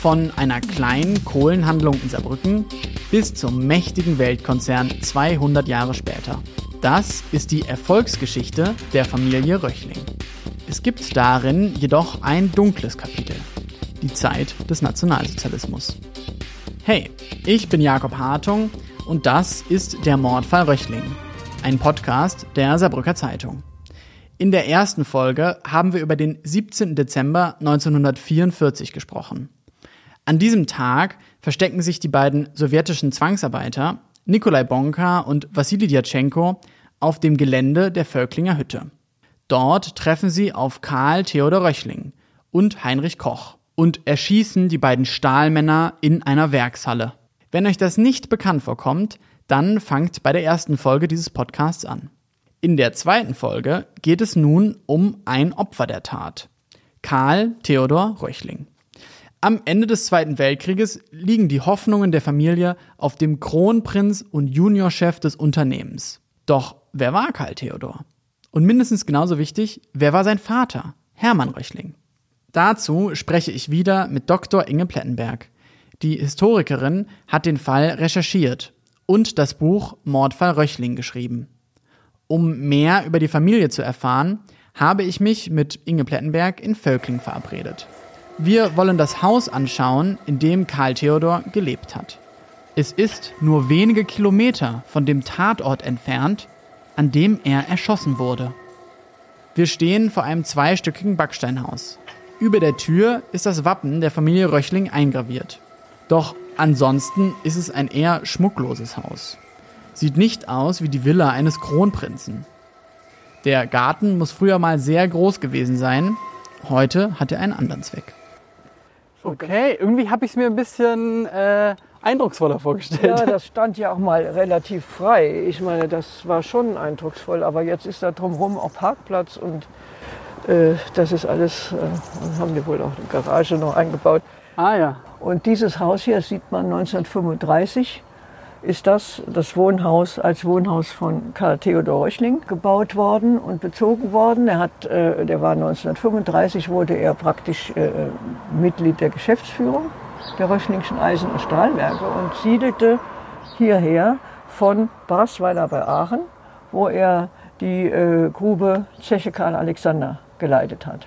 Von einer kleinen Kohlenhandlung in Saarbrücken bis zum mächtigen Weltkonzern 200 Jahre später. Das ist die Erfolgsgeschichte der Familie Röchling. Es gibt darin jedoch ein dunkles Kapitel. Die Zeit des Nationalsozialismus. Hey, ich bin Jakob Hartung und das ist der Mordfall Röchling, ein Podcast der Saarbrücker Zeitung. In der ersten Folge haben wir über den 17. Dezember 1944 gesprochen. An diesem Tag verstecken sich die beiden sowjetischen Zwangsarbeiter Nikolai Bonka und Wassili Djatschenko auf dem Gelände der Völklinger Hütte. Dort treffen sie auf Karl Theodor Röchling und Heinrich Koch und erschießen die beiden Stahlmänner in einer Werkshalle. Wenn euch das nicht bekannt vorkommt, dann fangt bei der ersten Folge dieses Podcasts an. In der zweiten Folge geht es nun um ein Opfer der Tat. Karl Theodor Röchling. Am Ende des Zweiten Weltkrieges liegen die Hoffnungen der Familie auf dem Kronprinz und Juniorchef des Unternehmens. Doch wer war Karl Theodor? Und mindestens genauso wichtig, wer war sein Vater, Hermann Röchling? Dazu spreche ich wieder mit Dr. Inge Plettenberg. Die Historikerin hat den Fall recherchiert und das Buch Mordfall Röchling geschrieben. Um mehr über die Familie zu erfahren, habe ich mich mit Inge Plettenberg in Völkling verabredet. Wir wollen das Haus anschauen, in dem Karl Theodor gelebt hat. Es ist nur wenige Kilometer von dem Tatort entfernt, an dem er erschossen wurde. Wir stehen vor einem zweistöckigen Backsteinhaus. Über der Tür ist das Wappen der Familie Röchling eingraviert. Doch ansonsten ist es ein eher schmuckloses Haus. Sieht nicht aus wie die Villa eines Kronprinzen. Der Garten muss früher mal sehr groß gewesen sein. Heute hat er einen anderen Zweck. Okay, irgendwie habe ich es mir ein bisschen äh, eindrucksvoller vorgestellt. Ja, das stand ja auch mal relativ frei. Ich meine, das war schon eindrucksvoll, aber jetzt ist da drumherum auch Parkplatz und äh, das ist alles, äh, haben die wohl auch eine Garage noch eingebaut. Ah ja. Und dieses Haus hier sieht man 1935 ist das das Wohnhaus als Wohnhaus von Karl Theodor Röchling gebaut worden und bezogen worden. Er hat, äh, der war 1935 wurde er praktisch äh, Mitglied der Geschäftsführung der Röchlingschen Eisen- und Stahlwerke und siedelte hierher von Basweiler bei Aachen, wo er die äh, Grube Zeche Karl Alexander geleitet hat.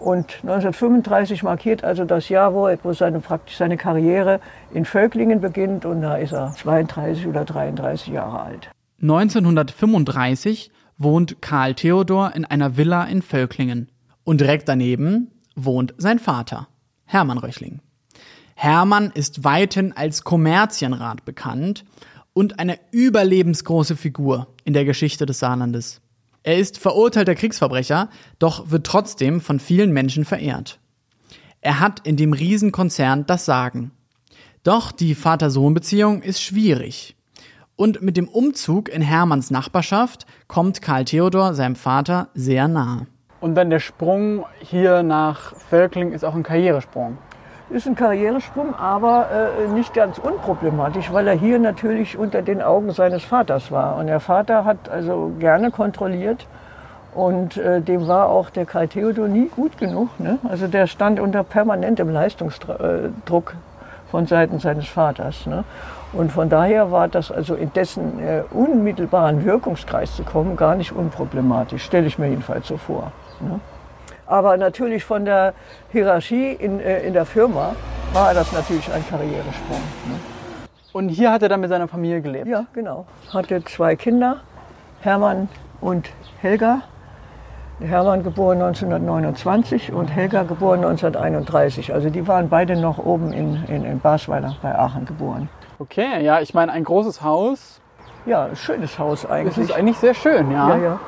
Und 1935 markiert also das Jahr, wo, wo seine, praktisch seine Karriere in Völklingen beginnt und da ist er 32 oder 33 Jahre alt. 1935 wohnt Karl Theodor in einer Villa in Völklingen. Und direkt daneben wohnt sein Vater, Hermann Röchling. Hermann ist weithin als Kommerzienrat bekannt und eine überlebensgroße Figur in der Geschichte des Saarlandes. Er ist verurteilter Kriegsverbrecher, doch wird trotzdem von vielen Menschen verehrt. Er hat in dem Riesenkonzern das Sagen. Doch die Vater-Sohn-Beziehung ist schwierig. Und mit dem Umzug in Hermanns Nachbarschaft kommt Karl Theodor seinem Vater sehr nahe. Und dann der Sprung hier nach Völkling ist auch ein Karrieresprung. Ist ein Karrieresprung, aber äh, nicht ganz unproblematisch, weil er hier natürlich unter den Augen seines Vaters war. Und der Vater hat also gerne kontrolliert und äh, dem war auch der Karl Theodor nie gut genug. Ne? Also der stand unter permanentem Leistungsdruck von Seiten seines Vaters. Ne? Und von daher war das also in dessen äh, unmittelbaren Wirkungskreis zu kommen gar nicht unproblematisch, stelle ich mir jedenfalls so vor. Ne? Aber natürlich von der Hierarchie in, äh, in der Firma war das natürlich ein Karrieresprung. Ne? Und hier hat er dann mit seiner Familie gelebt? Ja, genau. Hatte zwei Kinder, Hermann und Helga. Hermann geboren 1929 und Helga geboren 1931. Also die waren beide noch oben in, in, in Basweiler bei Aachen geboren. Okay, ja, ich meine ein großes Haus. Ja, ein schönes Haus eigentlich. Das ist eigentlich sehr schön, ja. Ja, ja.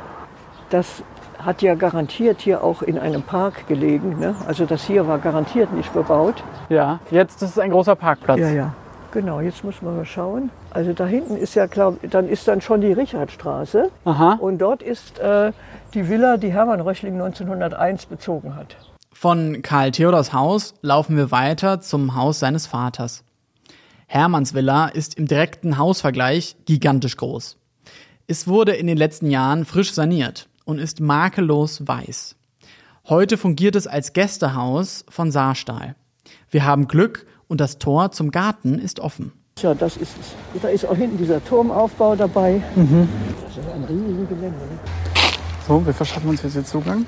Das hat ja garantiert hier auch in einem Park gelegen. Ne? Also das hier war garantiert nicht bebaut. Ja, jetzt ist es ein großer Parkplatz. Ja, ja. Genau, jetzt muss man mal schauen. Also da hinten ist ja, glaub, dann ist dann schon die Richardstraße. Aha. Und dort ist äh, die Villa, die Hermann Röchling 1901 bezogen hat. Von Karl Theodors Haus laufen wir weiter zum Haus seines Vaters. Hermanns Villa ist im direkten Hausvergleich gigantisch groß. Es wurde in den letzten Jahren frisch saniert und ist makellos weiß. Heute fungiert es als Gästehaus von Saarstahl. Wir haben Glück und das Tor zum Garten ist offen. Tja, das ist es. Da ist auch hinten dieser Turmaufbau dabei. Das ist ein riesiges Gelände. Ne? So, wir verschaffen uns jetzt den Zugang.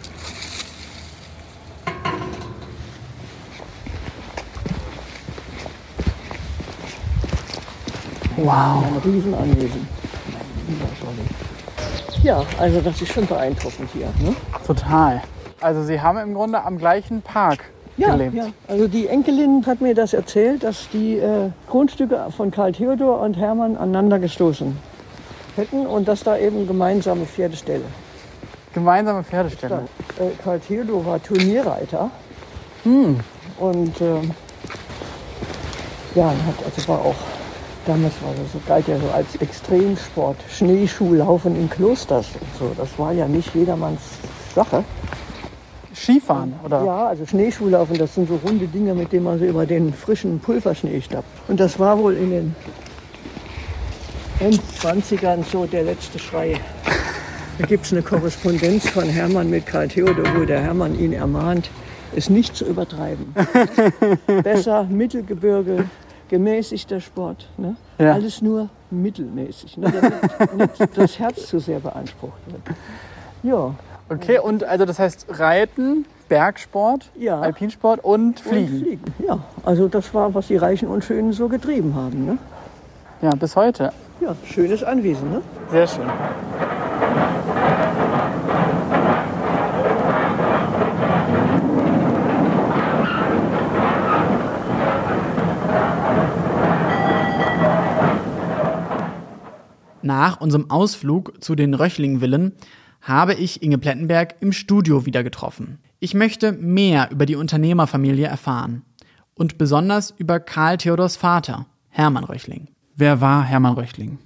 Wow. Ein Riesenanwesen. Ja, also das ist schon beeindruckend hier. Ne? Total. Also Sie haben im Grunde am gleichen Park Ja, gelebt. ja, also die Enkelin hat mir das erzählt, dass die äh, Grundstücke von Karl Theodor und Hermann aneinander gestoßen hätten und dass da eben gemeinsame Pferdeställe. Gemeinsame Pferdeställe. Äh, Karl Theodor war Turnierreiter und ähm, ja, hat also war auch damals war das so galt ja so als Extremsport, Schneeschuhlaufen in Klosters und so. Das war ja nicht jedermanns Sache. Skifahren, oder? Ja, also Schneeschuhlaufen, das sind so runde Dinger, mit denen man so über den frischen Pulverschnee stappt. Und das war wohl in den Endzwanzigern so der letzte Schrei. Da gibt es eine Korrespondenz von Hermann mit Karl Theodor, wo der Hermann ihn ermahnt, es nicht zu übertreiben. Besser Mittelgebirge, gemäßigter Sport. Ne? Ja. Alles nur mittelmäßig, ne? damit nicht das Herz zu sehr beansprucht wird. Ja, Okay, und also das heißt Reiten, Bergsport, Ja. Alpinsport und Fliegen. Und fliegen. Ja, also das war, was die Reichen und Schönen so getrieben haben. Ne? Ja, bis heute. Ja, schönes Anwesen. Ne? Sehr schön. Nach unserem Ausflug zu den Röchling-Villen habe ich Inge Plettenberg im Studio wieder getroffen. Ich möchte mehr über die Unternehmerfamilie erfahren und besonders über Karl Theodors Vater, Hermann Röchling. Wer war Hermann Röchling?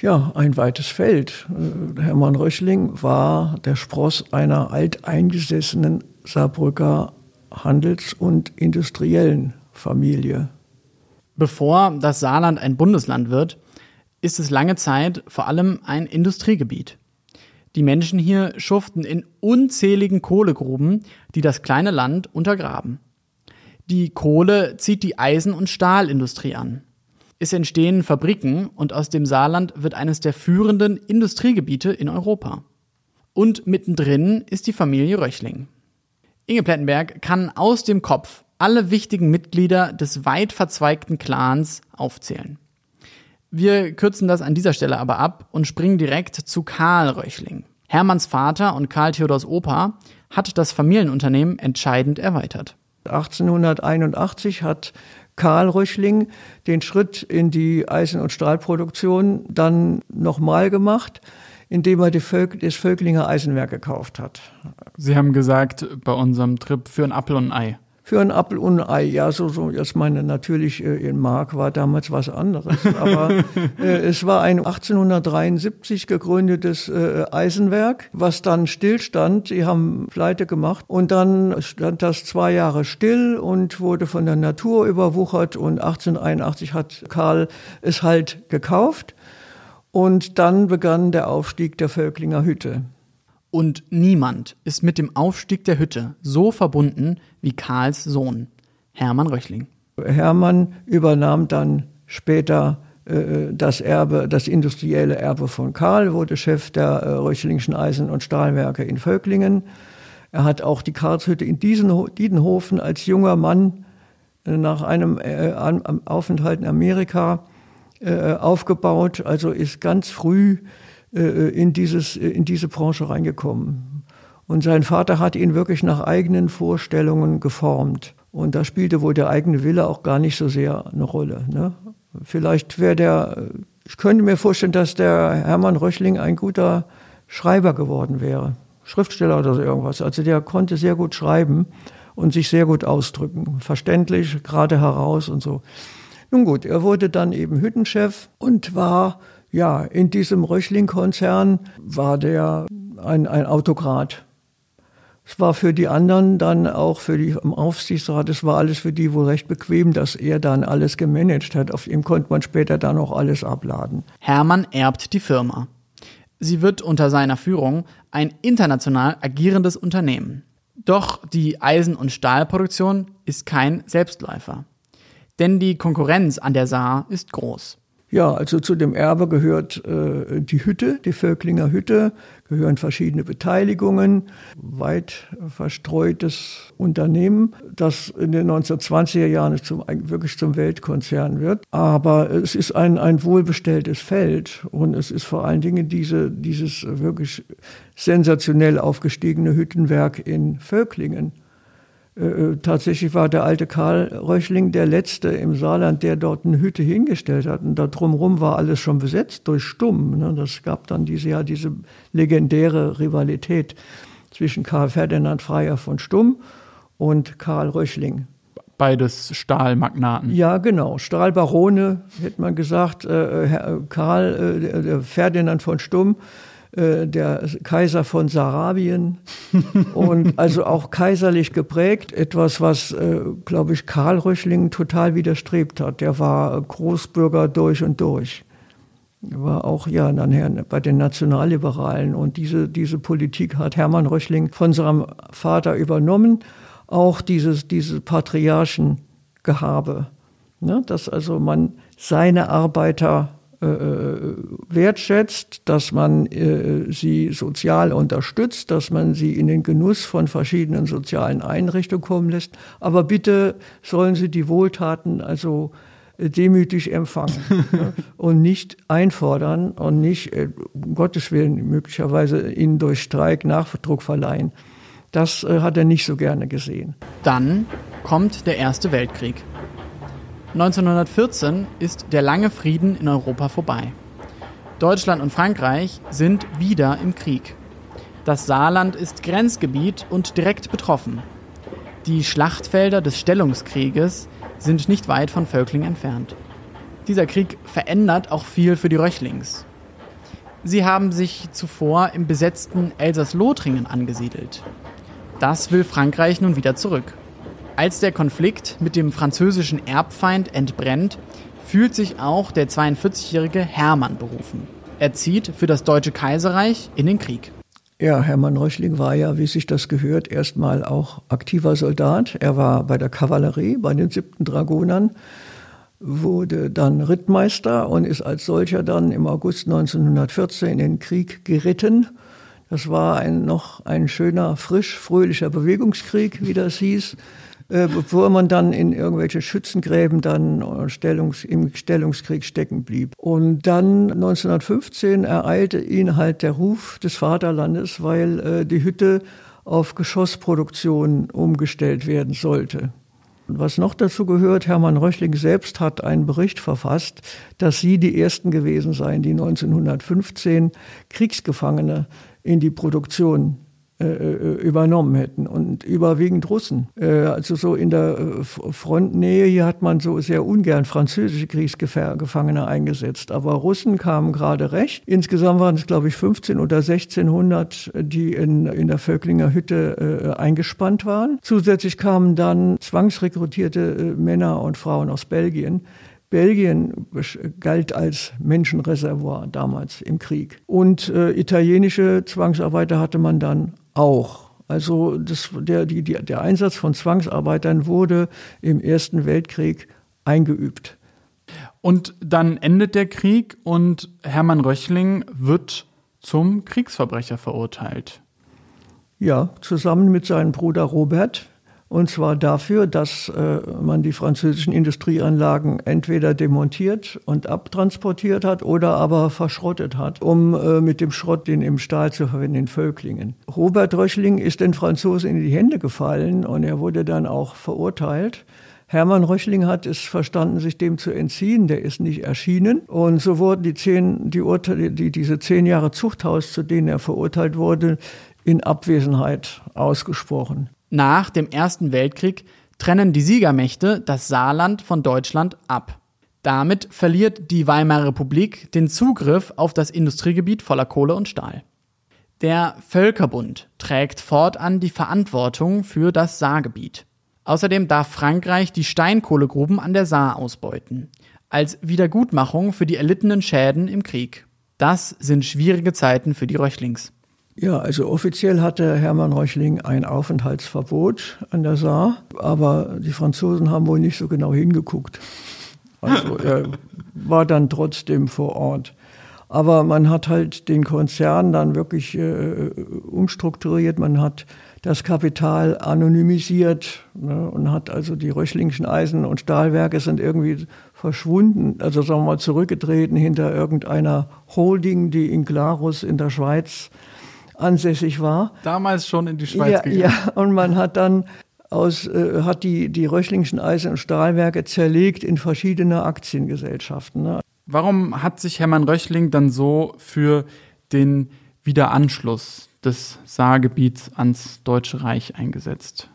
Ja, ein weites Feld. Hermann Röchling war der Spross einer alteingesessenen Saarbrücker Handels- und industriellen Familie. Bevor das Saarland ein Bundesland wird, ist es lange Zeit vor allem ein Industriegebiet. Die Menschen hier schuften in unzähligen Kohlegruben, die das kleine Land untergraben. Die Kohle zieht die Eisen- und Stahlindustrie an. Es entstehen Fabriken und aus dem Saarland wird eines der führenden Industriegebiete in Europa. Und mittendrin ist die Familie Röchling. Inge Plettenberg kann aus dem Kopf alle wichtigen Mitglieder des weit verzweigten Clans aufzählen. Wir kürzen das an dieser Stelle aber ab und springen direkt zu Karl Röchling. Hermanns Vater und Karl Theodors Opa hat das Familienunternehmen entscheidend erweitert. 1881 hat Karl Röchling den Schritt in die Eisen- und Stahlproduktion dann nochmal gemacht, indem er die Völk das Völklinger Eisenwerk gekauft hat. Sie haben gesagt, bei unserem Trip für ein Apfel und ein Ei. Für ein Apfel und ein Ei, ja, so, so, jetzt meine, natürlich äh, in Mark war damals was anderes. Aber äh, es war ein 1873 gegründetes äh, Eisenwerk, was dann stillstand. Sie haben Pleite gemacht und dann stand das zwei Jahre still und wurde von der Natur überwuchert und 1881 hat Karl es halt gekauft. Und dann begann der Aufstieg der Völklinger Hütte. Und niemand ist mit dem Aufstieg der Hütte so verbunden wie Karls Sohn, Hermann Röchling. Hermann übernahm dann später äh, das Erbe, das industrielle Erbe von Karl, wurde Chef der äh, Röchlingschen Eisen- und Stahlwerke in Völklingen. Er hat auch die Karlshütte in Diedenhofen als junger Mann äh, nach einem Aufenthalt in Amerika aufgebaut, also ist ganz früh in, dieses, in diese Branche reingekommen. Und sein Vater hat ihn wirklich nach eigenen Vorstellungen geformt. Und da spielte wohl der eigene Wille auch gar nicht so sehr eine Rolle. Ne? Vielleicht wäre der, ich könnte mir vorstellen, dass der Hermann Röchling ein guter Schreiber geworden wäre. Schriftsteller oder so irgendwas. Also der konnte sehr gut schreiben und sich sehr gut ausdrücken. Verständlich, gerade heraus und so. Nun gut, er wurde dann eben Hüttenchef und war ja, in diesem Röchling-Konzern war der ein, ein Autokrat. Es war für die anderen dann auch für die im Aufsichtsrat, es war alles für die wohl recht bequem, dass er dann alles gemanagt hat. Auf ihm konnte man später dann auch alles abladen. Hermann erbt die Firma. Sie wird unter seiner Führung ein international agierendes Unternehmen. Doch die Eisen- und Stahlproduktion ist kein Selbstläufer. Denn die Konkurrenz an der Saar ist groß. Ja, also zu dem Erbe gehört äh, die Hütte, die Völklinger Hütte, gehören verschiedene Beteiligungen, weit verstreutes Unternehmen, das in den 1920er Jahren zum, wirklich zum Weltkonzern wird. Aber es ist ein, ein wohlbestelltes Feld und es ist vor allen Dingen diese, dieses wirklich sensationell aufgestiegene Hüttenwerk in Völklingen äh, äh, tatsächlich war der alte Karl Röchling der Letzte im Saarland, der dort eine Hütte hingestellt hat. Und da drumherum war alles schon besetzt durch Stumm. Ne? Das gab dann diese, ja, diese legendäre Rivalität zwischen Karl Ferdinand Freier von Stumm und Karl Röchling. Beides Stahlmagnaten. Ja, genau. Stahlbarone, hätte man gesagt. Äh, Karl äh, Ferdinand von Stumm äh, der Kaiser von Sarabien und also auch kaiserlich geprägt. Etwas, was, äh, glaube ich, Karl Röchling total widerstrebt hat. Der war Großbürger durch und durch. War auch ja nachher bei den Nationalliberalen und diese, diese Politik hat Hermann Röchling von seinem Vater übernommen. Auch dieses, diese Patriarchengehabe, ne? dass also man seine Arbeiter wertschätzt, dass man äh, sie sozial unterstützt, dass man sie in den Genuss von verschiedenen sozialen Einrichtungen kommen lässt. Aber bitte sollen sie die Wohltaten also äh, demütig empfangen ne? und nicht einfordern und nicht, um Gottes Willen, möglicherweise ihnen durch Streik Nachdruck verleihen. Das hat er nicht so gerne gesehen. Dann kommt der Erste Weltkrieg. 1914 ist der lange Frieden in Europa vorbei. Deutschland und Frankreich sind wieder im Krieg. Das Saarland ist Grenzgebiet und direkt betroffen. Die Schlachtfelder des Stellungskrieges sind nicht weit von Völkling entfernt. Dieser Krieg verändert auch viel für die Röchlings. Sie haben sich zuvor im besetzten Elsass-Lothringen angesiedelt. Das will Frankreich nun wieder zurück. Als der Konflikt mit dem französischen Erbfeind entbrennt, fühlt sich auch der 42-jährige Hermann berufen. Er zieht für das Deutsche Kaiserreich in den Krieg. Ja, Hermann Röchling war ja, wie sich das gehört, erstmal auch aktiver Soldat. Er war bei der Kavallerie, bei den siebten Dragonern, wurde dann Rittmeister und ist als solcher dann im August 1914 in den Krieg geritten. Das war ein, noch ein schöner, frisch, fröhlicher Bewegungskrieg, wie das hieß. Äh, bevor man dann in irgendwelche Schützengräben dann äh, Stellungs, im Stellungskrieg stecken blieb. Und dann 1915 ereilte ihn halt der Ruf des Vaterlandes, weil äh, die Hütte auf Geschossproduktion umgestellt werden sollte. Was noch dazu gehört, Hermann Röchling selbst hat einen Bericht verfasst, dass sie die ersten gewesen seien, die 1915 Kriegsgefangene in die Produktion übernommen hätten und überwiegend Russen. Äh, also so in der Frontnähe hier hat man so sehr ungern französische Kriegsgefangene eingesetzt, aber Russen kamen gerade recht. Insgesamt waren es glaube ich 15 oder 1600, die in, in der Völklinger Hütte eingespannt waren. Zusätzlich kamen dann zwangsrekrutierte Männer und Frauen aus Belgien. Belgien galt als Menschenreservoir damals im Krieg. Und äh, italienische Zwangsarbeiter hatte man dann auch. Also das, der, die, der Einsatz von Zwangsarbeitern wurde im Ersten Weltkrieg eingeübt. Und dann endet der Krieg und Hermann Röchling wird zum Kriegsverbrecher verurteilt. Ja, zusammen mit seinem Bruder Robert und zwar dafür, dass äh, man die französischen Industrieanlagen entweder demontiert und abtransportiert hat oder aber verschrottet hat, um äh, mit dem Schrott den im Stahl zu verwenden in Völklingen. Robert Röchling ist den Franzosen in die Hände gefallen und er wurde dann auch verurteilt. Hermann Röchling hat es verstanden, sich dem zu entziehen. Der ist nicht erschienen. Und so wurden die zehn, die Urteile, die, diese zehn Jahre Zuchthaus, zu denen er verurteilt wurde, in Abwesenheit ausgesprochen. Nach dem Ersten Weltkrieg trennen die Siegermächte das Saarland von Deutschland ab. Damit verliert die Weimarer Republik den Zugriff auf das Industriegebiet voller Kohle und Stahl. Der Völkerbund trägt fortan die Verantwortung für das Saargebiet. Außerdem darf Frankreich die Steinkohlegruben an der Saar ausbeuten, als Wiedergutmachung für die erlittenen Schäden im Krieg. Das sind schwierige Zeiten für die Röchlings. Ja, also offiziell hatte Hermann Reuchling ein Aufenthaltsverbot an der Saar, aber die Franzosen haben wohl nicht so genau hingeguckt. Also er war dann trotzdem vor Ort. Aber man hat halt den Konzern dann wirklich äh, umstrukturiert. Man hat das Kapital anonymisiert ne, und hat also die Röchlingschen Eisen- und Stahlwerke sind irgendwie verschwunden, also sagen wir mal zurückgetreten hinter irgendeiner Holding, die in Glarus in der Schweiz ansässig war. Damals schon in die Schweiz ja, gegangen. Ja, und man hat dann aus, äh, hat die, die Röchlingschen Eisen- und Stahlwerke zerlegt in verschiedene Aktiengesellschaften. Ne? Warum hat sich Hermann Röchling dann so für den Wiederanschluss des Saargebiets ans Deutsche Reich eingesetzt?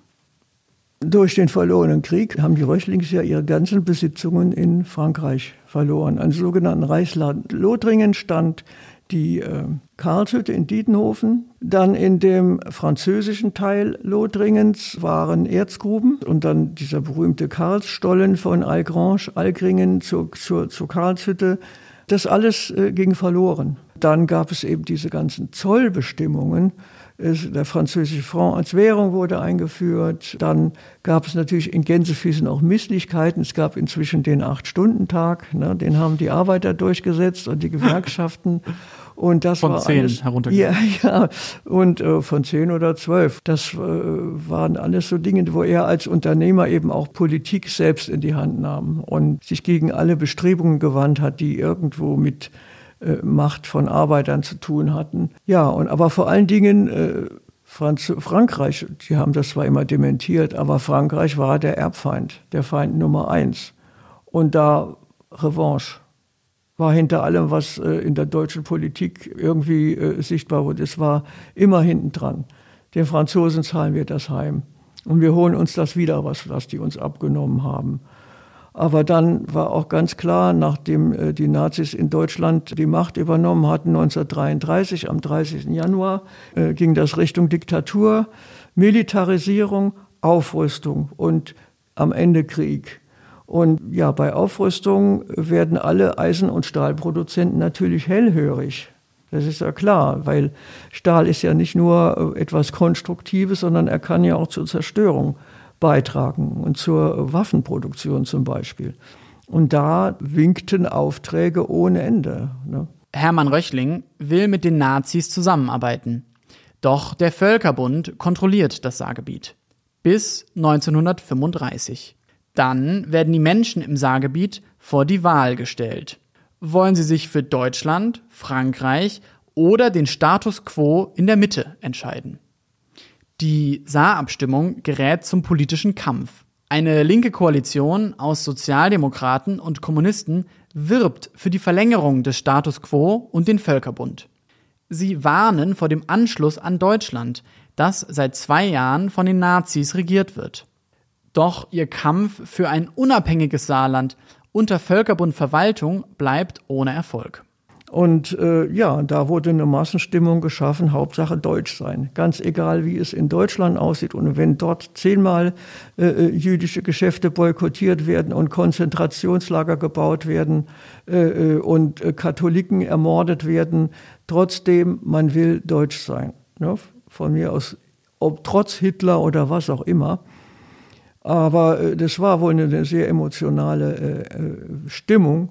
Durch den verlorenen Krieg haben die Röchlings ja ihre ganzen Besitzungen in Frankreich verloren. An sogenannten Reichsland Lothringen stand die äh, Karlshütte in Dietenhofen. Dann in dem französischen Teil Lothringens waren Erzgruben und dann dieser berühmte Karlsstollen von Algrange, Algringen zur, zur, zur Karlshütte. Das alles äh, ging verloren. Dann gab es eben diese ganzen Zollbestimmungen. Der französische Franc als Währung wurde eingeführt. Dann gab es natürlich in Gänsefüßen auch Misslichkeiten. Es gab inzwischen den Acht-Stunden-Tag. Ne, den haben die Arbeiter durchgesetzt und die Gewerkschaften. Und das von war zehn alles, heruntergegangen. Ja, ja. Und äh, von zehn oder zwölf. Das äh, waren alles so Dinge, wo er als Unternehmer eben auch Politik selbst in die Hand nahm und sich gegen alle Bestrebungen gewandt hat, die irgendwo mit äh, Macht von Arbeitern zu tun hatten. Ja, und aber vor allen Dingen äh, Franz Frankreich, die haben das zwar immer dementiert, aber Frankreich war der Erbfeind, der Feind Nummer eins. Und da Revanche war hinter allem, was äh, in der deutschen Politik irgendwie äh, sichtbar wurde. Es war immer hinten dran. Den Franzosen zahlen wir das heim. Und wir holen uns das wieder, was, was die uns abgenommen haben. Aber dann war auch ganz klar, nachdem äh, die Nazis in Deutschland die Macht übernommen hatten, 1933, am 30. Januar, äh, ging das Richtung Diktatur, Militarisierung, Aufrüstung und am Ende Krieg. Und ja, bei Aufrüstung werden alle Eisen- und Stahlproduzenten natürlich hellhörig. Das ist ja klar, weil Stahl ist ja nicht nur äh, etwas Konstruktives, sondern er kann ja auch zur Zerstörung beitragen und zur Waffenproduktion zum Beispiel. Und da winkten Aufträge ohne Ende. Ne? Hermann Röchling will mit den Nazis zusammenarbeiten. Doch der Völkerbund kontrolliert das Saargebiet. Bis 1935. Dann werden die Menschen im Saargebiet vor die Wahl gestellt. Wollen sie sich für Deutschland, Frankreich oder den Status quo in der Mitte entscheiden? Die Saarabstimmung gerät zum politischen Kampf. Eine linke Koalition aus Sozialdemokraten und Kommunisten wirbt für die Verlängerung des Status quo und den Völkerbund. Sie warnen vor dem Anschluss an Deutschland, das seit zwei Jahren von den Nazis regiert wird. Doch ihr Kampf für ein unabhängiges Saarland unter Völkerbundverwaltung bleibt ohne Erfolg. Und äh, ja, da wurde eine Massenstimmung geschaffen, Hauptsache Deutsch sein. Ganz egal, wie es in Deutschland aussieht. Und wenn dort zehnmal äh, äh jüdische Geschäfte boykottiert werden und Konzentrationslager gebaut werden äh, äh, und äh, Katholiken ermordet werden, trotzdem, man will Deutsch sein. Ne? Von mir aus, ob trotz Hitler oder was auch immer. Aber äh, das war wohl eine sehr emotionale äh, äh, Stimmung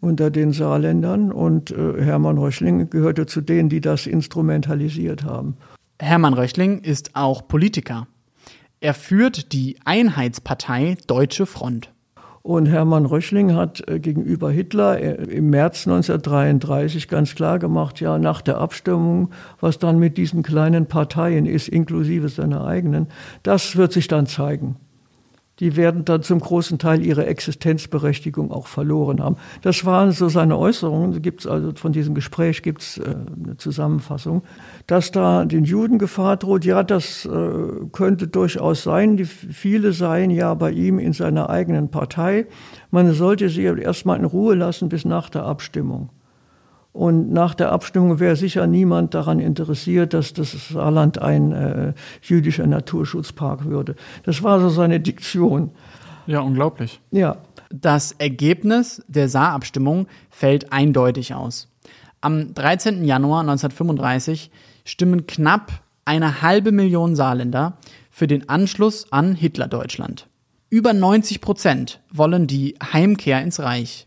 unter den Saarländern und Hermann Röchling gehörte zu denen, die das instrumentalisiert haben. Hermann Röchling ist auch Politiker. Er führt die Einheitspartei Deutsche Front. Und Hermann Röchling hat gegenüber Hitler im März 1933 ganz klar gemacht, ja, nach der Abstimmung, was dann mit diesen kleinen Parteien ist, inklusive seiner eigenen, das wird sich dann zeigen die werden dann zum großen Teil ihre Existenzberechtigung auch verloren haben. Das waren so seine Äußerungen. Gibt's also von diesem Gespräch gibt es äh, eine Zusammenfassung, dass da den Juden Gefahr droht. Ja, das äh, könnte durchaus sein. Die, viele seien ja bei ihm in seiner eigenen Partei. Man sollte sie erstmal in Ruhe lassen bis nach der Abstimmung. Und nach der Abstimmung wäre sicher niemand daran interessiert, dass das Saarland ein äh, jüdischer Naturschutzpark würde. Das war so seine Diktion. Ja, unglaublich. Ja. Das Ergebnis der Saarabstimmung fällt eindeutig aus. Am 13. Januar 1935 stimmen knapp eine halbe Million Saarländer für den Anschluss an Hitlerdeutschland. Über 90 Prozent wollen die Heimkehr ins Reich.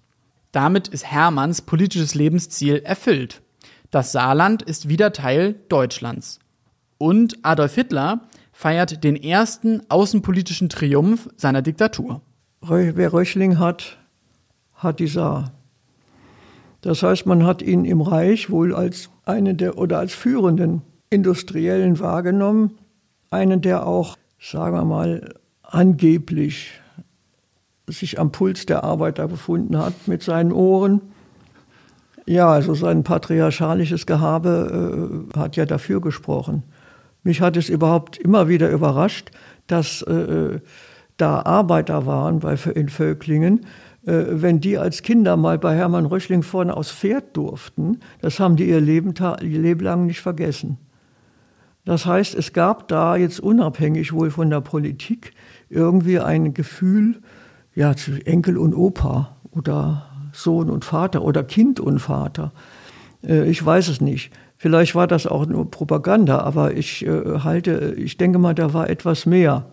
Damit ist Hermanns politisches Lebensziel erfüllt. Das Saarland ist wieder Teil Deutschlands. Und Adolf Hitler feiert den ersten außenpolitischen Triumph seiner Diktatur. Wer Röchling hat, hat die Saar. Das heißt, man hat ihn im Reich wohl als einen der oder als führenden Industriellen wahrgenommen, einen, der auch, sagen wir mal, angeblich sich am Puls der Arbeiter befunden hat mit seinen Ohren. Ja, also sein patriarchalisches Gehabe äh, hat ja dafür gesprochen. Mich hat es überhaupt immer wieder überrascht, dass äh, da Arbeiter waren bei, in Völklingen, äh, wenn die als Kinder mal bei Hermann Röchling vorne aufs Pferd durften, das haben die ihr Leben, ihr Leben lang nicht vergessen. Das heißt, es gab da jetzt unabhängig wohl von der Politik irgendwie ein Gefühl, ja, Enkel und Opa oder Sohn und Vater oder Kind und Vater. Äh, ich weiß es nicht. Vielleicht war das auch nur Propaganda, aber ich äh, halte, ich denke mal, da war etwas mehr.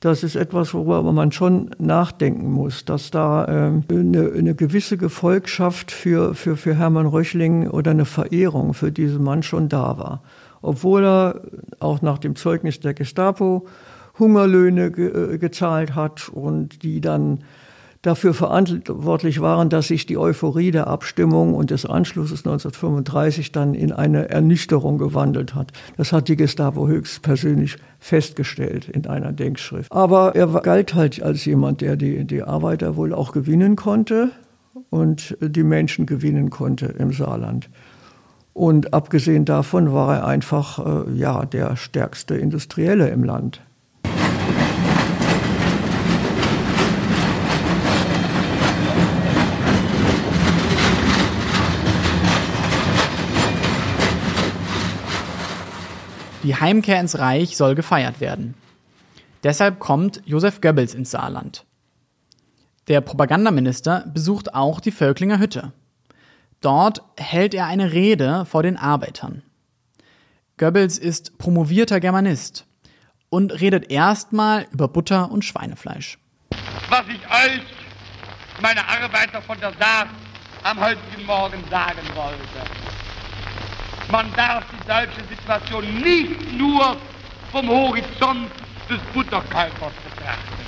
Das ist etwas, worüber man schon nachdenken muss, dass da ähm, eine, eine gewisse Gefolgschaft für, für, für Hermann Röchling oder eine Verehrung für diesen Mann schon da war obwohl er auch nach dem Zeugnis der Gestapo Hungerlöhne ge äh, gezahlt hat und die dann dafür verantwortlich waren, dass sich die Euphorie der Abstimmung und des Anschlusses 1935 dann in eine Ernüchterung gewandelt hat. Das hat die Gestapo höchstpersönlich festgestellt in einer Denkschrift. Aber er galt halt als jemand, der die, die Arbeiter wohl auch gewinnen konnte und die Menschen gewinnen konnte im Saarland. Und abgesehen davon war er einfach äh, ja, der stärkste Industrielle im Land. Die Heimkehr ins Reich soll gefeiert werden. Deshalb kommt Josef Goebbels ins Saarland. Der Propagandaminister besucht auch die Völklinger Hütte. Dort hält er eine Rede vor den Arbeitern. Goebbels ist promovierter Germanist und redet erstmal über Butter und Schweinefleisch. Was ich euch, meine Arbeiter von der Saat, am heutigen Morgen sagen wollte. Man darf die deutsche Situation nicht nur vom Horizont des Butterkäufers betrachten,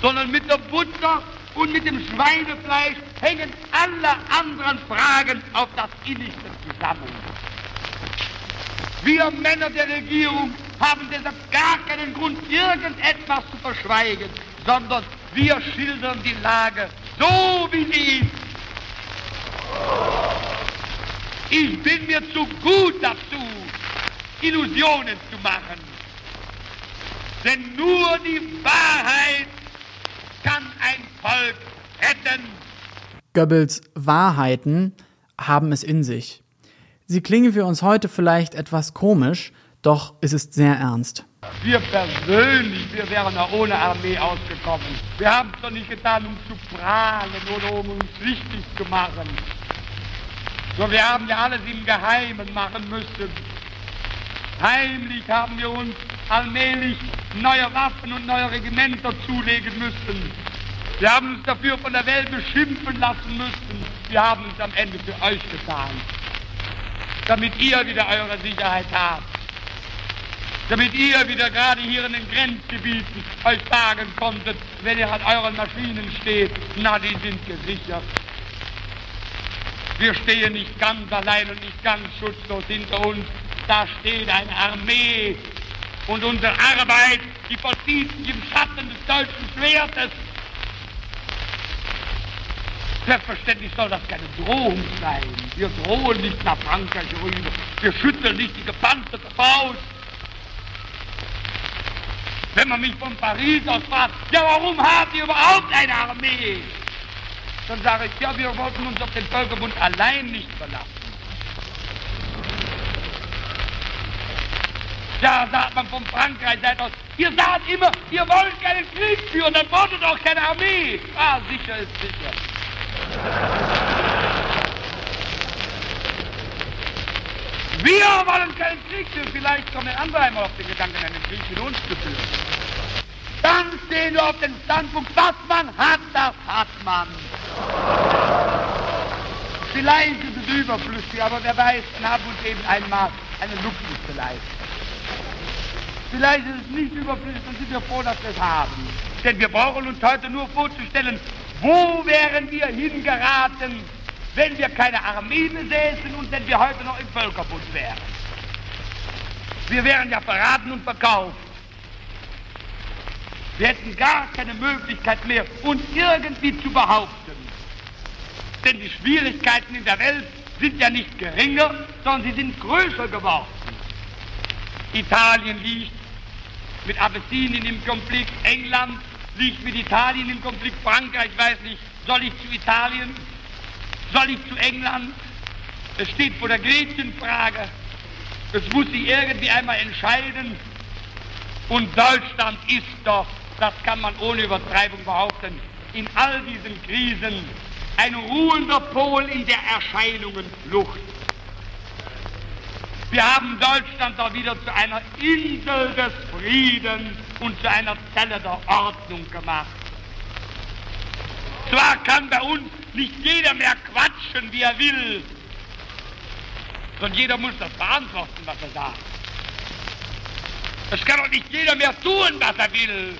sondern mit der Butter und mit dem Schweinefleisch hängen alle anderen Fragen auf das Innigste zusammen. Wir Männer der Regierung haben deshalb gar keinen Grund, irgendetwas zu verschweigen, sondern wir schildern die Lage so, wie sie ist. Ich bin mir zu gut dazu, Illusionen zu machen. Denn nur die Wahrheit kann ein Volk retten. Goebbels Wahrheiten haben es in sich. Sie klingen für uns heute vielleicht etwas komisch, doch es ist sehr ernst. Wir persönlich, wir wären auch ohne Armee ausgekommen. Wir haben es doch nicht getan, um zu prahlen oder um uns wichtig zu machen. So, wir haben ja alles im Geheimen machen müssen. Heimlich haben wir uns allmählich neue Waffen und neue Regimenter zulegen müssen. Wir haben uns dafür von der Welt beschimpfen lassen müssen. Wir haben es am Ende für euch getan. Damit ihr wieder eure Sicherheit habt. Damit ihr wieder gerade hier in den Grenzgebieten euch sagen konntet, wenn ihr an euren Maschinen steht, na, die sind gesichert. Wir stehen nicht ganz allein und nicht ganz schutzlos hinter uns. Da steht eine Armee und unsere Arbeit, die vollzieht sich im Schatten des deutschen Schwertes. Selbstverständlich soll das keine Drohung sein. Wir drohen nicht nach Frankreich rüber. Wir schütteln nicht die gepanzerte Faust. Wenn man mich von Paris aus fragt, ja, warum habt ihr überhaupt eine Armee? Dann sage ich, ja, wir wollten uns auf den Völkerbund allein nicht verlassen. Ja, sagt man von Frankreich seid aus. Ihr sagt immer, ihr wollt keinen Krieg führen, dann wollt ihr doch keine Armee. Ah, sicher ist sicher. Wir wollen keinen Krieg führen. Vielleicht kommen andere einmal auf den Gedanken, einen Krieg mit uns zu führen. Dann stehen wir auf dem Standpunkt, was man hat, das hat man. Vielleicht ist es überflüssig, aber wer weiß, man hat uns eben einmal einen Luxus zu leisten. Vielleicht ist es nicht überflüssig, dann sind wir froh, dass wir es haben. Denn wir brauchen uns heute nur vorzustellen, wo wären wir hingeraten, wenn wir keine Armee besäßen und wenn wir heute noch im Völkerbund wären. Wir wären ja verraten und verkauft. Wir hätten gar keine Möglichkeit mehr, uns irgendwie zu behaupten. Denn die Schwierigkeiten in der Welt sind ja nicht geringer, sondern sie sind größer geworden. Italien liegt mit Abessinien im Konflikt, England liegt mit Italien im Konflikt, Frankreich weiß nicht, soll ich zu Italien, soll ich zu England? Es steht vor der Gretchenfrage. Es muss sich irgendwie einmal entscheiden. Und Deutschland ist doch, das kann man ohne Übertreibung behaupten, in all diesen Krisen ein ruhender Pol in der Erscheinungenflucht. Wir haben Deutschland doch wieder zu einer Insel des Friedens und zu einer Zelle der Ordnung gemacht. Zwar kann bei uns nicht jeder mehr quatschen, wie er will, sondern jeder muss das beantworten, was er sagt. Es kann doch nicht jeder mehr tun, was er will,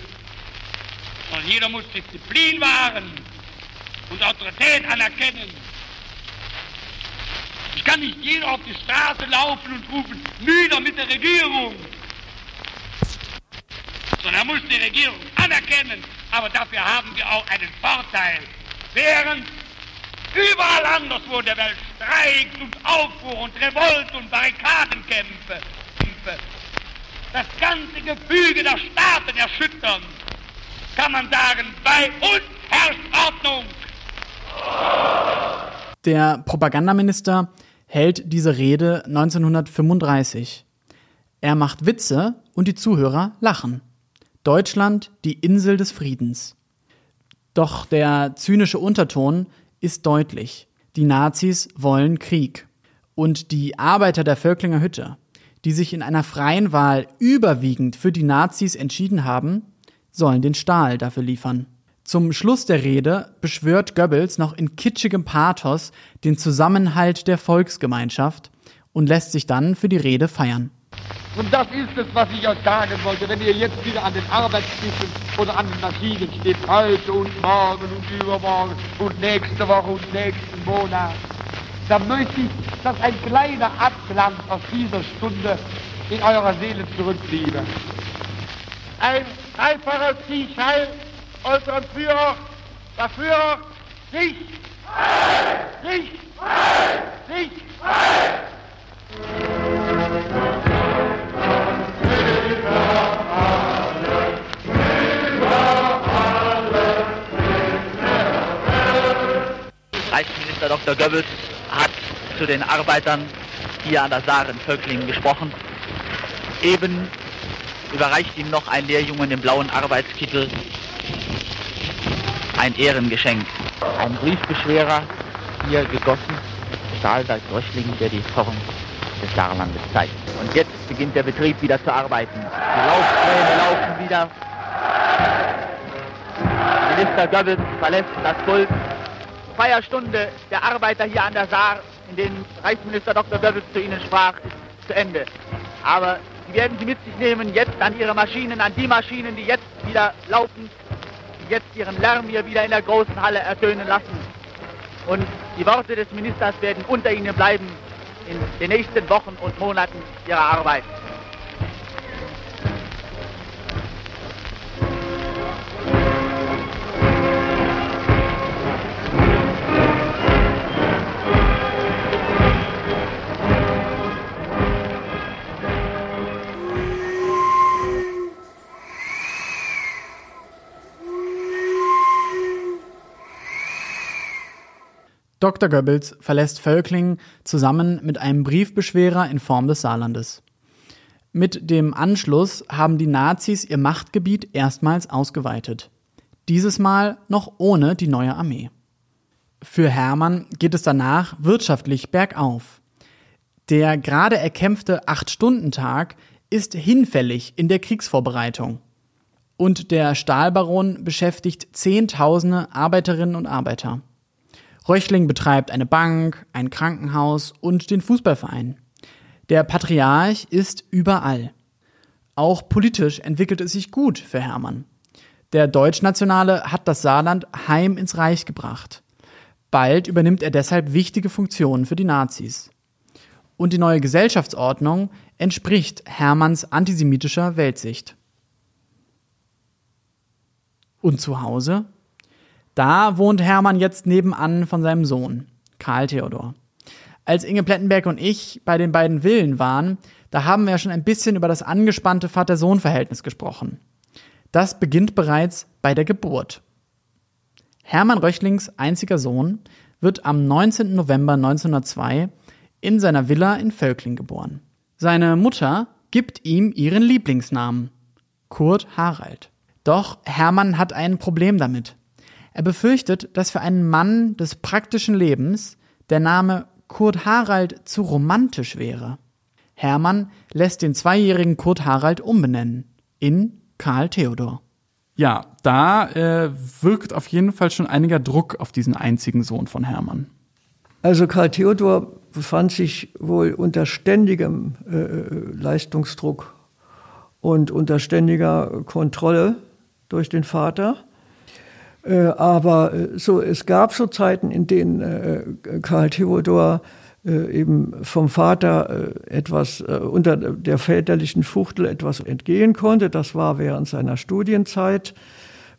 sondern jeder muss Disziplin wahren und Autorität anerkennen. Ich kann nicht jeder auf die Straße laufen und rufen, nieder mit der Regierung. Sondern er muss die Regierung anerkennen. Aber dafür haben wir auch einen Vorteil. Während überall anderswo der Welt Streiks und Aufruhr und Revolt und Barrikadenkämpfe das ganze Gefüge der Staaten erschüttern, kann man sagen, bei uns herrscht Ordnung. Der Propagandaminister hält diese Rede 1935. Er macht Witze und die Zuhörer lachen. Deutschland, die Insel des Friedens. Doch der zynische Unterton ist deutlich. Die Nazis wollen Krieg. Und die Arbeiter der Völklinger Hütte, die sich in einer freien Wahl überwiegend für die Nazis entschieden haben, sollen den Stahl dafür liefern. Zum Schluss der Rede beschwört Goebbels noch in kitschigem Pathos den Zusammenhalt der Volksgemeinschaft und lässt sich dann für die Rede feiern. Und das ist es, was ich euch sagen wollte. Wenn ihr jetzt wieder an den Arbeitstischen oder an den Maschinen steht, heute und morgen und übermorgen und nächste Woche und nächsten Monat, dann möchte ich, dass ein kleiner Abglanz aus dieser Stunde in eurer Seele zurückbliebe. Ein einfaches Siegheil unseren Führer, Führer, sich, sich, sich, Reichsminister Dr. Goebbels hat zu den Arbeitern hier an der Saar in Völklingen gesprochen. Eben überreicht ihm noch ein Lehrjungen im blauen Arbeitskittel ein Ehrengeschenk. Ein Briefbeschwerer hier gegossen, Stahlwerk Röchlingen, der die Form des Saarlandes zeigt. Und jetzt beginnt der Betrieb wieder zu arbeiten. Die Laufpläne laufen wieder. Minister Goebbels verlässt das Pult. Feierstunde der Arbeiter hier an der Saar, in denen Reichsminister Dr. Goebbels zu Ihnen sprach, ist zu Ende. Aber Sie werden sie mit sich nehmen, jetzt an Ihre Maschinen, an die Maschinen, die jetzt wieder laufen, jetzt ihren Lärm hier wieder in der großen Halle ertönen lassen. Und die Worte des Ministers werden unter Ihnen bleiben in den nächsten Wochen und Monaten Ihrer Arbeit. Dr. Goebbels verlässt Völklingen zusammen mit einem Briefbeschwerer in Form des Saarlandes. Mit dem Anschluss haben die Nazis ihr Machtgebiet erstmals ausgeweitet. Dieses Mal noch ohne die neue Armee. Für Hermann geht es danach wirtschaftlich bergauf. Der gerade erkämpfte Acht-Stunden-Tag ist hinfällig in der Kriegsvorbereitung. Und der Stahlbaron beschäftigt Zehntausende Arbeiterinnen und Arbeiter. Röchling betreibt eine Bank, ein Krankenhaus und den Fußballverein. Der Patriarch ist überall. Auch politisch entwickelt es sich gut für Hermann. Der Deutschnationale hat das Saarland heim ins Reich gebracht. Bald übernimmt er deshalb wichtige Funktionen für die Nazis. Und die neue Gesellschaftsordnung entspricht Hermanns antisemitischer Weltsicht. Und zu Hause? Da wohnt Hermann jetzt nebenan von seinem Sohn, Karl Theodor. Als Inge Plettenberg und ich bei den beiden Villen waren, da haben wir schon ein bisschen über das angespannte Vater-Sohn-Verhältnis gesprochen. Das beginnt bereits bei der Geburt. Hermann Röchlings einziger Sohn wird am 19. November 1902 in seiner Villa in Völkling geboren. Seine Mutter gibt ihm ihren Lieblingsnamen, Kurt Harald. Doch Hermann hat ein Problem damit. Er befürchtet, dass für einen Mann des praktischen Lebens der Name Kurt Harald zu romantisch wäre. Hermann lässt den zweijährigen Kurt Harald umbenennen in Karl Theodor. Ja, da äh, wirkt auf jeden Fall schon einiger Druck auf diesen einzigen Sohn von Hermann. Also Karl Theodor befand sich wohl unter ständigem äh, Leistungsdruck und unter ständiger Kontrolle durch den Vater. Äh, aber äh, so, es gab so Zeiten, in denen äh, Karl Theodor eben vom Vater etwas unter der väterlichen Fuchtel etwas entgehen konnte. Das war während seiner Studienzeit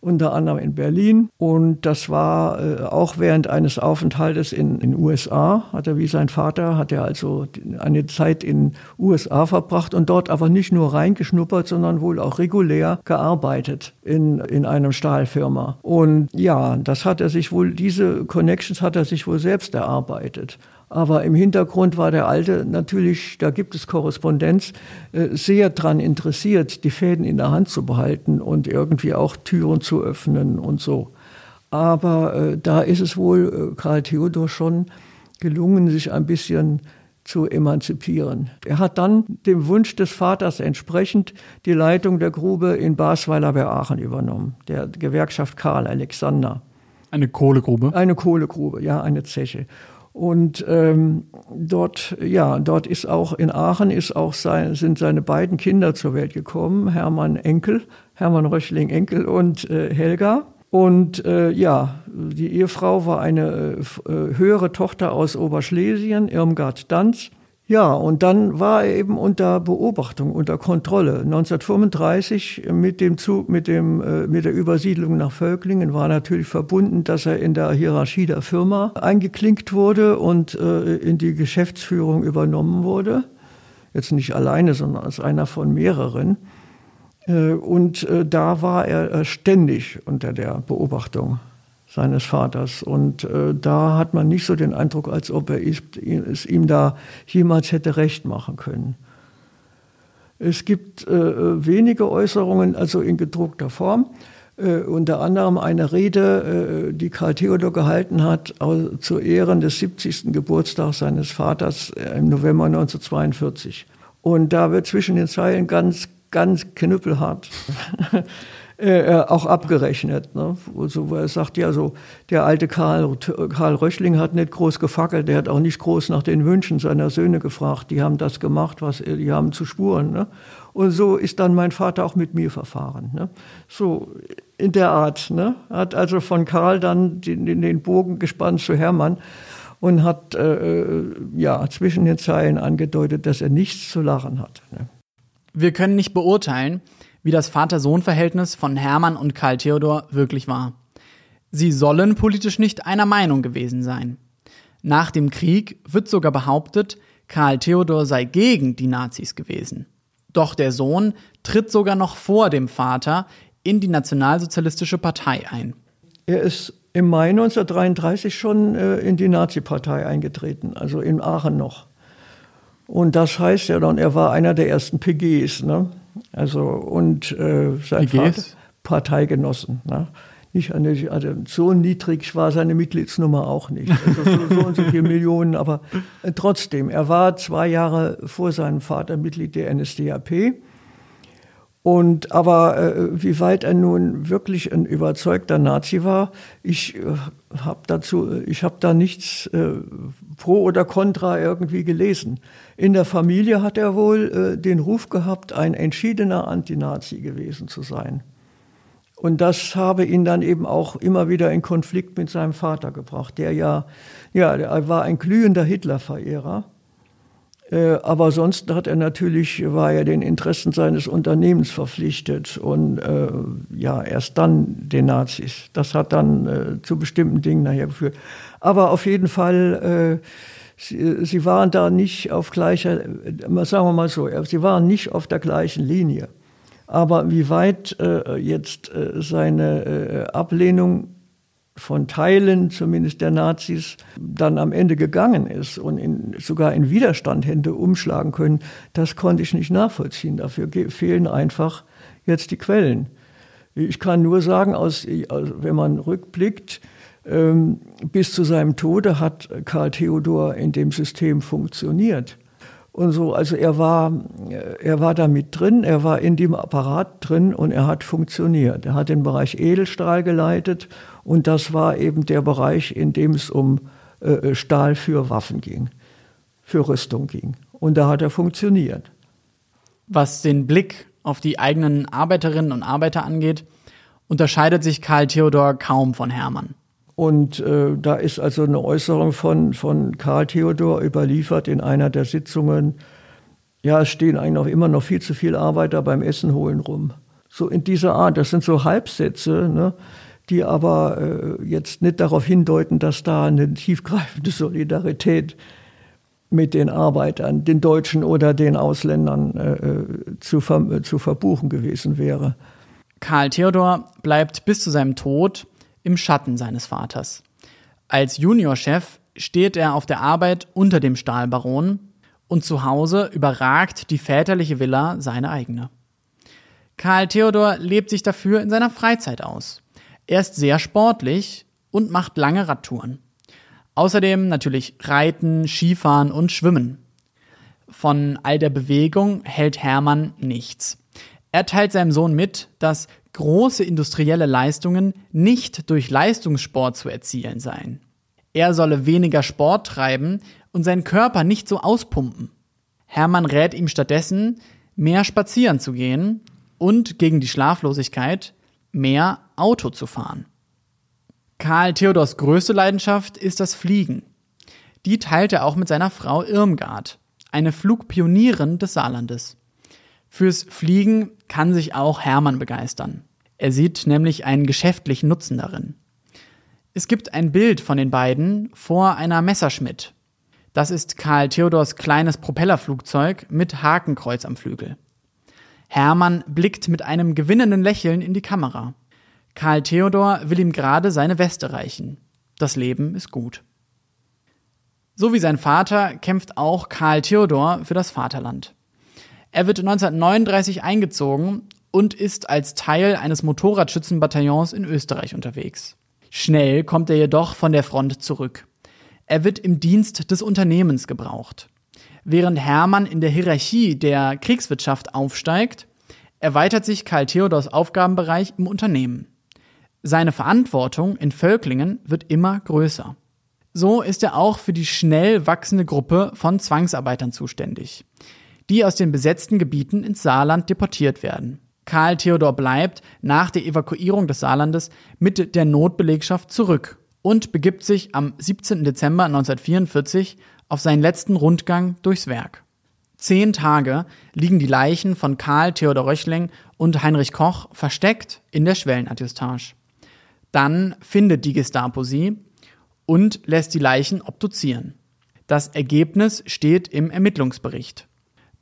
unter anderem in Berlin. Und das war äh, auch während eines Aufenthaltes in den USA, hat er wie sein Vater, hat er also eine Zeit in USA verbracht und dort aber nicht nur reingeschnuppert, sondern wohl auch regulär gearbeitet in, in einer Stahlfirma. Und ja, das hat er sich wohl, diese Connections hat er sich wohl selbst erarbeitet. Aber im Hintergrund war der Alte natürlich, da gibt es Korrespondenz, äh, sehr daran interessiert, die Fäden in der Hand zu behalten und irgendwie auch Türen zu öffnen und so. Aber äh, da ist es wohl äh, Karl Theodor schon gelungen, sich ein bisschen zu emanzipieren. Er hat dann dem Wunsch des Vaters entsprechend die Leitung der Grube in Basweiler bei Aachen übernommen, der Gewerkschaft Karl Alexander. Eine Kohlegrube? Eine Kohlegrube, ja, eine Zeche. Und ähm, dort, ja, dort ist auch in Aachen ist auch sein, sind seine beiden Kinder zur Welt gekommen, Hermann Enkel, Hermann Röchling Enkel und äh, Helga. Und äh, ja, die Ehefrau war eine äh, höhere Tochter aus Oberschlesien, Irmgard Danz. Ja, und dann war er eben unter Beobachtung, unter Kontrolle. 1935 mit dem Zug, mit dem, äh, mit der Übersiedlung nach Völklingen war natürlich verbunden, dass er in der Hierarchie der Firma eingeklinkt wurde und äh, in die Geschäftsführung übernommen wurde. Jetzt nicht alleine, sondern als einer von mehreren. Äh, und da war er ständig unter der Beobachtung seines Vaters. Und äh, da hat man nicht so den Eindruck, als ob er es ihm da jemals hätte recht machen können. Es gibt äh, wenige Äußerungen, also in gedruckter Form, äh, unter anderem eine Rede, äh, die Karl Theodor gehalten hat zu Ehren des 70. Geburtstags seines Vaters äh, im November 1942. Und da wird zwischen den Zeilen ganz, ganz knüppelhart Äh, äh, auch abgerechnet. Ne? Also, er sagt, ja, so der alte Karl, Karl Röchling hat nicht groß gefackelt, der hat auch nicht groß nach den Wünschen seiner Söhne gefragt. Die haben das gemacht, was die haben zu spuren. Ne? Und so ist dann mein Vater auch mit mir verfahren. Ne? So in der Art. Ne? Hat also von Karl dann den, den Bogen gespannt zu Hermann und hat äh, äh, ja zwischen den Zeilen angedeutet, dass er nichts zu lachen hat. Ne? Wir können nicht beurteilen, wie das Vater-Sohn-Verhältnis von Hermann und Karl Theodor wirklich war. Sie sollen politisch nicht einer Meinung gewesen sein. Nach dem Krieg wird sogar behauptet, Karl Theodor sei gegen die Nazis gewesen. Doch der Sohn tritt sogar noch vor dem Vater in die Nationalsozialistische Partei ein. Er ist im Mai 1933 schon äh, in die Nazi-Partei eingetreten, also in Aachen noch. Und das heißt ja dann, er war einer der ersten PGs. Ne? Also und äh, sein? Vater, Parteigenossen. Ne? nicht an der, also so niedrig war seine Mitgliedsnummer auch nicht. Also so, so und so viele Millionen, aber äh, trotzdem, er war zwei Jahre vor seinem Vater Mitglied der NSDAP. Und aber äh, wie weit er nun wirklich ein überzeugter Nazi war, ich äh, habe dazu, ich habe da nichts äh, pro oder contra irgendwie gelesen. In der Familie hat er wohl äh, den Ruf gehabt, ein entschiedener Antinazi gewesen zu sein. Und das habe ihn dann eben auch immer wieder in Konflikt mit seinem Vater gebracht, der ja, ja, er war ein glühender Hitler-Verehrer. Äh, aber sonst hat er natürlich, war er den Interessen seines Unternehmens verpflichtet und äh, ja, erst dann den Nazis. Das hat dann äh, zu bestimmten Dingen nachher geführt. Aber auf jeden Fall, äh, sie, sie waren da nicht auf gleicher, sagen wir mal so, sie waren nicht auf der gleichen Linie. Aber wie weit äh, jetzt äh, seine äh, Ablehnung von Teilen, zumindest der Nazis, dann am Ende gegangen ist und in, sogar in Widerstand hätte umschlagen können, das konnte ich nicht nachvollziehen. Dafür fehlen einfach jetzt die Quellen. Ich kann nur sagen, aus, wenn man rückblickt, ähm, bis zu seinem Tode hat Karl Theodor in dem System funktioniert und so. Also er war, er war da mit drin, er war in dem Apparat drin und er hat funktioniert. Er hat den Bereich Edelstahl geleitet und das war eben der Bereich, in dem es um äh, Stahl für Waffen ging, für Rüstung ging. Und da hat er funktioniert. Was den Blick auf die eigenen Arbeiterinnen und Arbeiter angeht, unterscheidet sich Karl Theodor kaum von Hermann. Und äh, da ist also eine Äußerung von, von Karl Theodor überliefert in einer der Sitzungen. Ja, es stehen eigentlich noch immer noch viel zu viele Arbeiter beim Essen holen rum. So in dieser Art. Das sind so Halbsätze, ne, die aber äh, jetzt nicht darauf hindeuten, dass da eine tiefgreifende Solidarität mit den Arbeitern, den Deutschen oder den Ausländern äh, äh zu, ver zu verbuchen gewesen wäre. Karl Theodor bleibt bis zu seinem Tod im Schatten seines Vaters. Als Juniorchef steht er auf der Arbeit unter dem Stahlbaron und zu Hause überragt die väterliche Villa seine eigene. Karl Theodor lebt sich dafür in seiner Freizeit aus. Er ist sehr sportlich und macht lange Radtouren. Außerdem natürlich Reiten, Skifahren und Schwimmen. Von all der Bewegung hält Hermann nichts. Er teilt seinem Sohn mit, dass große industrielle Leistungen nicht durch Leistungssport zu erzielen seien. Er solle weniger Sport treiben und seinen Körper nicht so auspumpen. Hermann rät ihm stattdessen, mehr spazieren zu gehen und gegen die Schlaflosigkeit mehr Auto zu fahren. Karl Theodors größte Leidenschaft ist das Fliegen. Die teilt er auch mit seiner Frau Irmgard, eine Flugpionierin des Saarlandes. Fürs Fliegen kann sich auch Hermann begeistern. Er sieht nämlich einen geschäftlichen Nutzen darin. Es gibt ein Bild von den beiden vor einer Messerschmidt. Das ist Karl Theodors kleines Propellerflugzeug mit Hakenkreuz am Flügel. Hermann blickt mit einem gewinnenden Lächeln in die Kamera. Karl Theodor will ihm gerade seine Weste reichen. Das Leben ist gut. So wie sein Vater kämpft auch Karl Theodor für das Vaterland. Er wird 1939 eingezogen und ist als Teil eines Motorradschützenbataillons in Österreich unterwegs. Schnell kommt er jedoch von der Front zurück. Er wird im Dienst des Unternehmens gebraucht. Während Hermann in der Hierarchie der Kriegswirtschaft aufsteigt, erweitert sich Karl Theodors Aufgabenbereich im Unternehmen. Seine Verantwortung in Völklingen wird immer größer. So ist er auch für die schnell wachsende Gruppe von Zwangsarbeitern zuständig die aus den besetzten Gebieten ins Saarland deportiert werden. Karl Theodor bleibt nach der Evakuierung des Saarlandes mit der Notbelegschaft zurück und begibt sich am 17. Dezember 1944 auf seinen letzten Rundgang durchs Werk. Zehn Tage liegen die Leichen von Karl Theodor Röchling und Heinrich Koch versteckt in der Schwellenadjustage. Dann findet die Gestapo sie und lässt die Leichen obduzieren. Das Ergebnis steht im Ermittlungsbericht.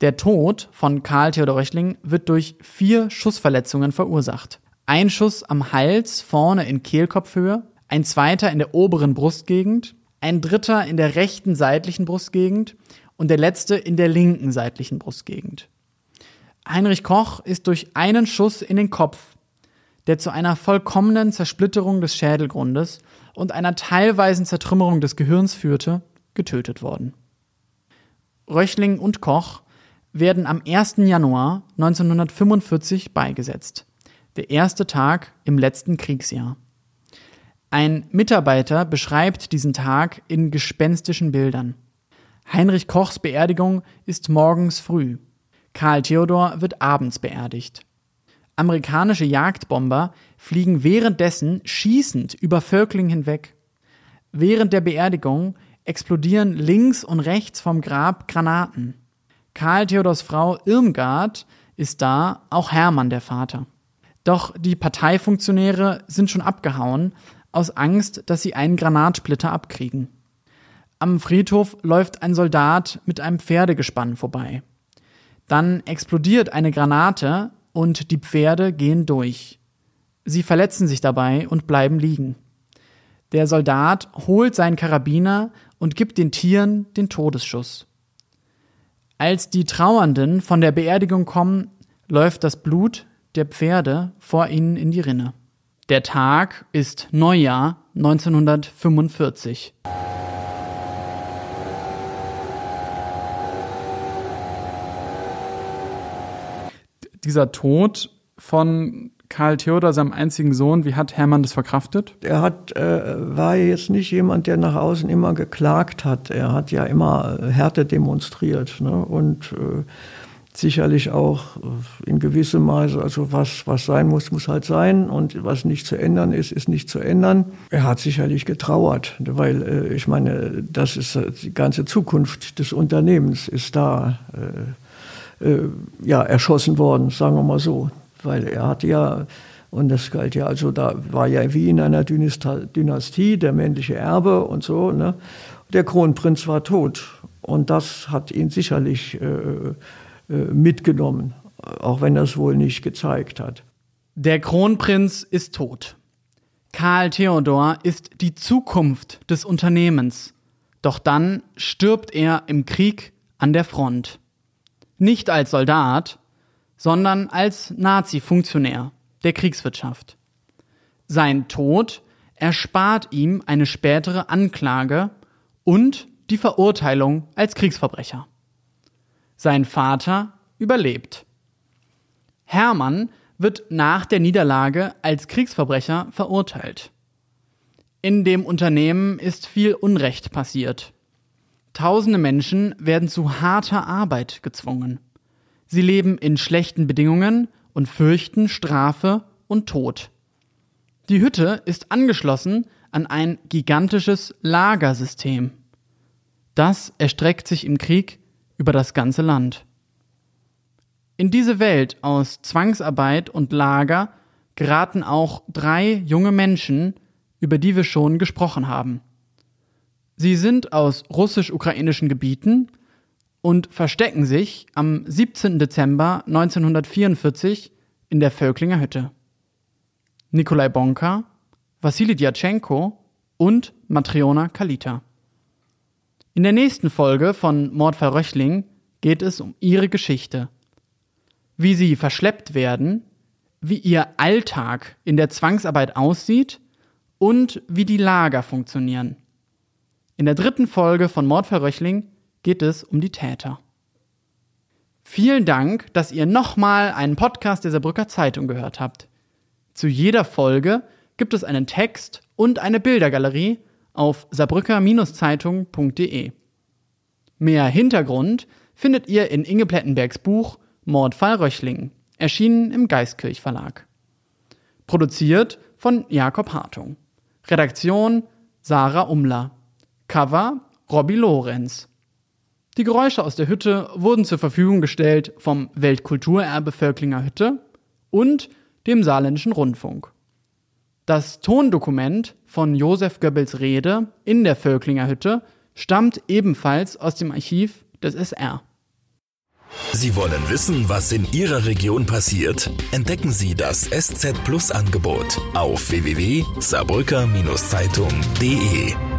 Der Tod von Karl Theodor Röchling wird durch vier Schussverletzungen verursacht. Ein Schuss am Hals vorne in Kehlkopfhöhe, ein zweiter in der oberen Brustgegend, ein dritter in der rechten seitlichen Brustgegend und der letzte in der linken seitlichen Brustgegend. Heinrich Koch ist durch einen Schuss in den Kopf, der zu einer vollkommenen Zersplitterung des Schädelgrundes und einer teilweisen Zertrümmerung des Gehirns führte, getötet worden. Röchling und Koch werden am 1. Januar 1945 beigesetzt, der erste Tag im letzten Kriegsjahr. Ein Mitarbeiter beschreibt diesen Tag in gespenstischen Bildern. Heinrich Kochs Beerdigung ist morgens früh. Karl Theodor wird abends beerdigt. Amerikanische Jagdbomber fliegen währenddessen schießend über Völkling hinweg. Während der Beerdigung explodieren links und rechts vom Grab Granaten. Karl Theodors Frau Irmgard ist da, auch Hermann der Vater. Doch die Parteifunktionäre sind schon abgehauen, aus Angst, dass sie einen Granatsplitter abkriegen. Am Friedhof läuft ein Soldat mit einem Pferdegespann vorbei. Dann explodiert eine Granate und die Pferde gehen durch. Sie verletzen sich dabei und bleiben liegen. Der Soldat holt seinen Karabiner und gibt den Tieren den Todesschuss. Als die Trauernden von der Beerdigung kommen, läuft das Blut der Pferde vor ihnen in die Rinne. Der Tag ist Neujahr 1945. Dieser Tod von Karl Theodor, seinem einzigen Sohn, wie hat Hermann das verkraftet? Er hat, äh, war jetzt nicht jemand, der nach außen immer geklagt hat. Er hat ja immer Härte demonstriert ne? und äh, sicherlich auch in gewissem Maße, also was, was sein muss, muss halt sein und was nicht zu ändern ist, ist nicht zu ändern. Er hat sicherlich getrauert, weil äh, ich meine, das ist äh, die ganze Zukunft des Unternehmens ist da äh, äh, ja, erschossen worden, sagen wir mal so weil er hat ja, und das galt ja, also da war ja wie in einer Dynastie der männliche Erbe und so, ne? Der Kronprinz war tot und das hat ihn sicherlich äh, äh, mitgenommen, auch wenn er es wohl nicht gezeigt hat. Der Kronprinz ist tot. Karl Theodor ist die Zukunft des Unternehmens. Doch dann stirbt er im Krieg an der Front. Nicht als Soldat, sondern als Nazi-Funktionär der Kriegswirtschaft. Sein Tod erspart ihm eine spätere Anklage und die Verurteilung als Kriegsverbrecher. Sein Vater überlebt. Hermann wird nach der Niederlage als Kriegsverbrecher verurteilt. In dem Unternehmen ist viel Unrecht passiert. Tausende Menschen werden zu harter Arbeit gezwungen. Sie leben in schlechten Bedingungen und fürchten Strafe und Tod. Die Hütte ist angeschlossen an ein gigantisches Lagersystem. Das erstreckt sich im Krieg über das ganze Land. In diese Welt aus Zwangsarbeit und Lager geraten auch drei junge Menschen, über die wir schon gesprochen haben. Sie sind aus russisch-ukrainischen Gebieten und verstecken sich am 17. Dezember 1944 in der Völklinger Hütte. Nikolai Bonka, Wassili Djatschenko und Matriona Kalita. In der nächsten Folge von Mordfall Röchling geht es um ihre Geschichte. Wie sie verschleppt werden, wie ihr Alltag in der Zwangsarbeit aussieht und wie die Lager funktionieren. In der dritten Folge von Mordfall Röchling geht es um die Täter. Vielen Dank, dass ihr nochmal einen Podcast der Saarbrücker Zeitung gehört habt. Zu jeder Folge gibt es einen Text und eine Bildergalerie auf saarbrücker-zeitung.de. Mehr Hintergrund findet ihr in Inge Plettenbergs Buch Mordfall Röchling, erschienen im Geistkirch Verlag. Produziert von Jakob Hartung. Redaktion Sarah Umler. Cover Robbie Lorenz. Die Geräusche aus der Hütte wurden zur Verfügung gestellt vom Weltkulturerbe Völklinger Hütte und dem Saarländischen Rundfunk. Das Tondokument von Josef Goebbels Rede in der Völklinger Hütte stammt ebenfalls aus dem Archiv des SR. Sie wollen wissen, was in Ihrer Region passiert? Entdecken Sie das SZ Plus Angebot auf www.saarbrücker-zeitung.de.